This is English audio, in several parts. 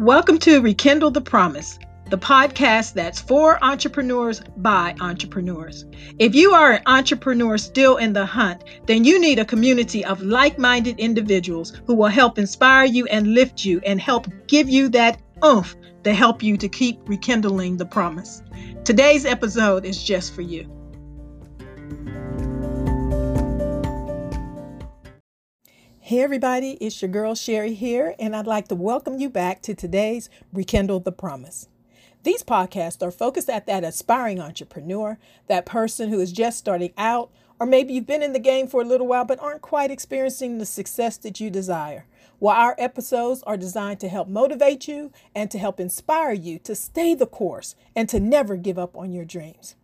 Welcome to Rekindle the Promise, the podcast that's for entrepreneurs by entrepreneurs. If you are an entrepreneur still in the hunt, then you need a community of like minded individuals who will help inspire you and lift you and help give you that oomph to help you to keep rekindling the promise. Today's episode is just for you. Hey, everybody, it's your girl Sherry here, and I'd like to welcome you back to today's Rekindle the Promise. These podcasts are focused at that aspiring entrepreneur, that person who is just starting out, or maybe you've been in the game for a little while but aren't quite experiencing the success that you desire. Well, our episodes are designed to help motivate you and to help inspire you to stay the course and to never give up on your dreams.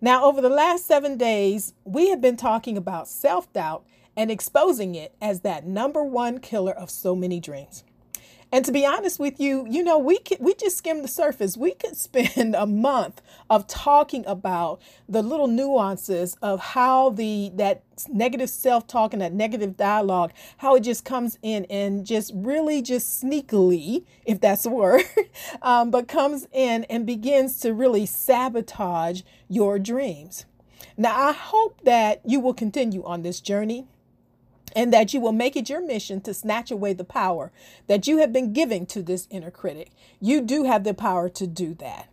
Now, over the last seven days, we have been talking about self doubt and exposing it as that number one killer of so many dreams. And to be honest with you, you know, we could, we just skimmed the surface. We could spend a month of talking about the little nuances of how the that negative self-talk and that negative dialogue, how it just comes in and just really just sneakily, if that's a word, um, but comes in and begins to really sabotage your dreams. Now, I hope that you will continue on this journey and that you will make it your mission to snatch away the power that you have been giving to this inner critic. You do have the power to do that.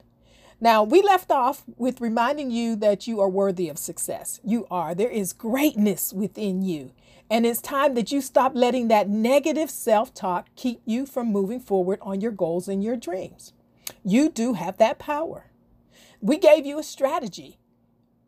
Now, we left off with reminding you that you are worthy of success. You are. There is greatness within you. And it's time that you stop letting that negative self talk keep you from moving forward on your goals and your dreams. You do have that power. We gave you a strategy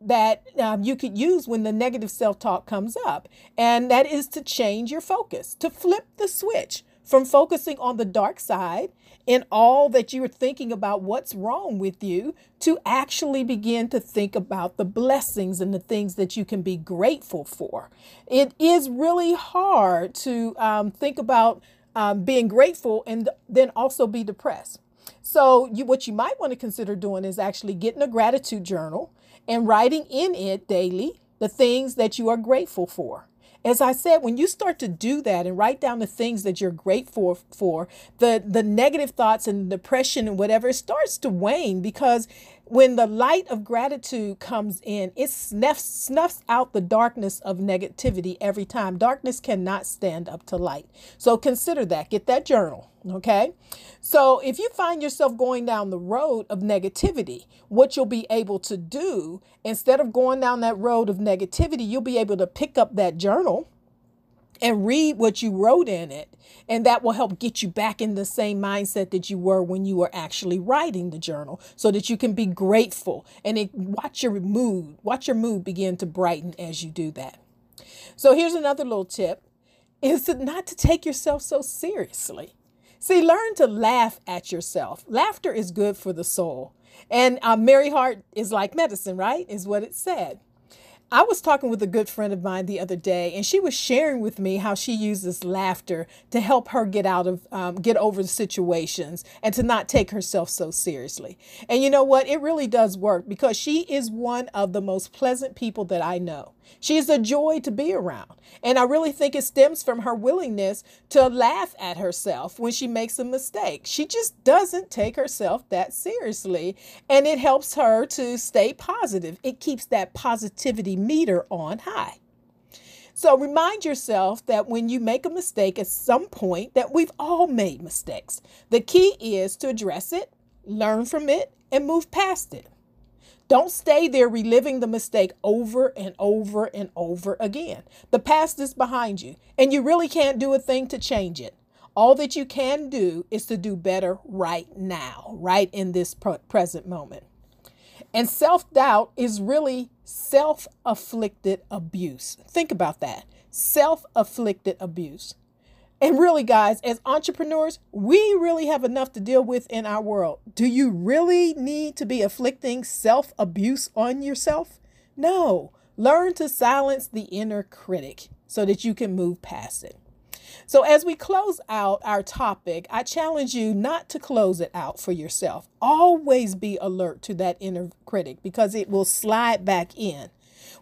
that um, you could use when the negative self talk comes up. And that is to change your focus, to flip the switch from focusing on the dark side in all that you are thinking about what's wrong with you to actually begin to think about the blessings and the things that you can be grateful for. It is really hard to um, think about um, being grateful and then also be depressed. So, you, what you might want to consider doing is actually getting a gratitude journal and writing in it daily the things that you are grateful for. As I said, when you start to do that and write down the things that you're grateful for, the, the negative thoughts and depression and whatever starts to wane because when the light of gratitude comes in, it snuffs, snuffs out the darkness of negativity every time. Darkness cannot stand up to light. So consider that. Get that journal. Okay. So if you find yourself going down the road of negativity, what you'll be able to do instead of going down that road of negativity, you'll be able to pick up that journal and read what you wrote in it. And that will help get you back in the same mindset that you were when you were actually writing the journal so that you can be grateful and it, watch your mood, watch your mood begin to brighten as you do that. So here's another little tip is to not to take yourself so seriously. See, learn to laugh at yourself. Laughter is good for the soul. And uh, merry heart is like medicine, right? Is what it said. I was talking with a good friend of mine the other day, and she was sharing with me how she uses laughter to help her get out of, um, get over the situations and to not take herself so seriously. And you know what? It really does work because she is one of the most pleasant people that I know. She is a joy to be around. And I really think it stems from her willingness to laugh at herself when she makes a mistake. She just doesn't take herself that seriously. And it helps her to stay positive. It keeps that positivity meter on high. So remind yourself that when you make a mistake at some point that we've all made mistakes. The key is to address it, learn from it, and move past it. Don't stay there reliving the mistake over and over and over again. The past is behind you, and you really can't do a thing to change it. All that you can do is to do better right now, right in this present moment. And self doubt is really self afflicted abuse. Think about that self afflicted abuse. And really, guys, as entrepreneurs, we really have enough to deal with in our world. Do you really need to be afflicting self abuse on yourself? No. Learn to silence the inner critic so that you can move past it. So, as we close out our topic, I challenge you not to close it out for yourself. Always be alert to that inner critic because it will slide back in.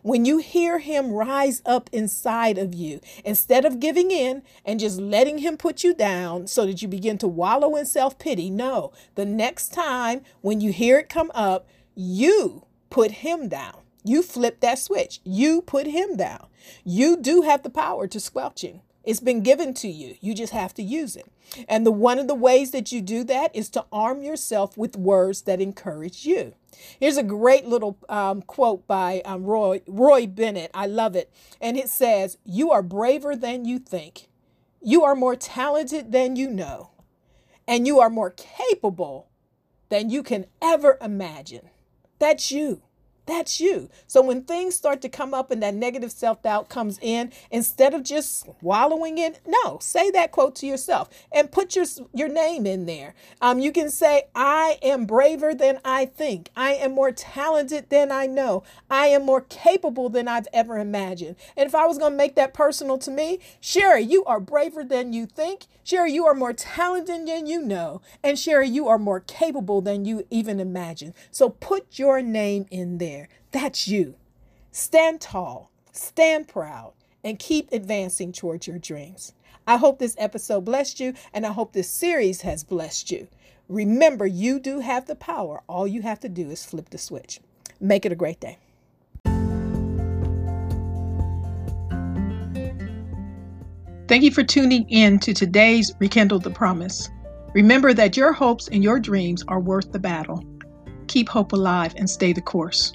when you hear him rise up inside of you, instead of giving in and just letting him put you down so that you begin to wallow in self pity, no, the next time when you hear it come up, you put him down. You flip that switch. You put him down. You do have the power to squelch him. It's been given to you. You just have to use it. And the one of the ways that you do that is to arm yourself with words that encourage you. Here's a great little um, quote by um, Roy Roy Bennett. I love it, and it says, "You are braver than you think. You are more talented than you know, and you are more capable than you can ever imagine." That's you. That's you. So when things start to come up and that negative self doubt comes in, instead of just wallowing in, no, say that quote to yourself and put your your name in there. Um, you can say, "I am braver than I think. I am more talented than I know. I am more capable than I've ever imagined." And if I was going to make that personal to me, Sherry, you are braver than you think. Sherry, you are more talented than you know, and Sherry, you are more capable than you even imagine. So put your name in there there. That's you. Stand tall, stand proud, and keep advancing towards your dreams. I hope this episode blessed you, and I hope this series has blessed you. Remember, you do have the power. All you have to do is flip the switch. Make it a great day. Thank you for tuning in to today's Rekindle the Promise. Remember that your hopes and your dreams are worth the battle. Keep hope alive and stay the course.